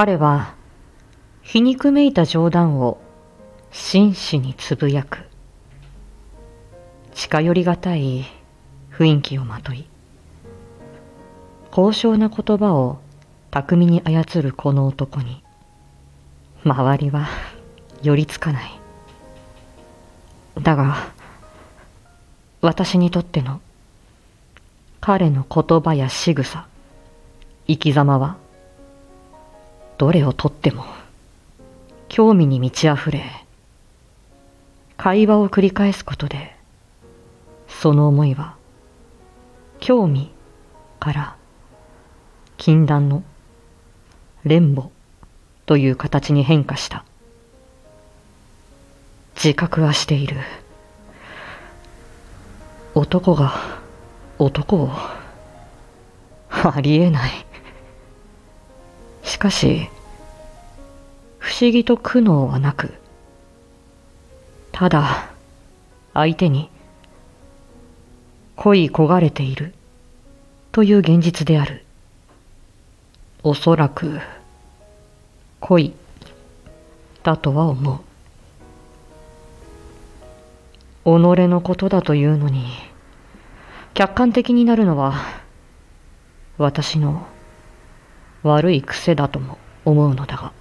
彼は皮肉めいた冗談を真摯につぶやく。近寄りがたい雰囲気をまとい。高尚な言葉を巧みに操るこの男に周りは寄りつかない。だが私にとっての彼の言葉や仕草生き様はどれをとっても興味に満ち溢れ会話を繰り返すことでその思いは興味から禁断の連母という形に変化した。自覚はしている。男が男をありえない。しかし思議と苦悩はなくただ相手に恋焦がれているという現実である。おそらく恋だとは思う。己のことだというのに客観的になるのは私の悪い癖だとも思うのだが。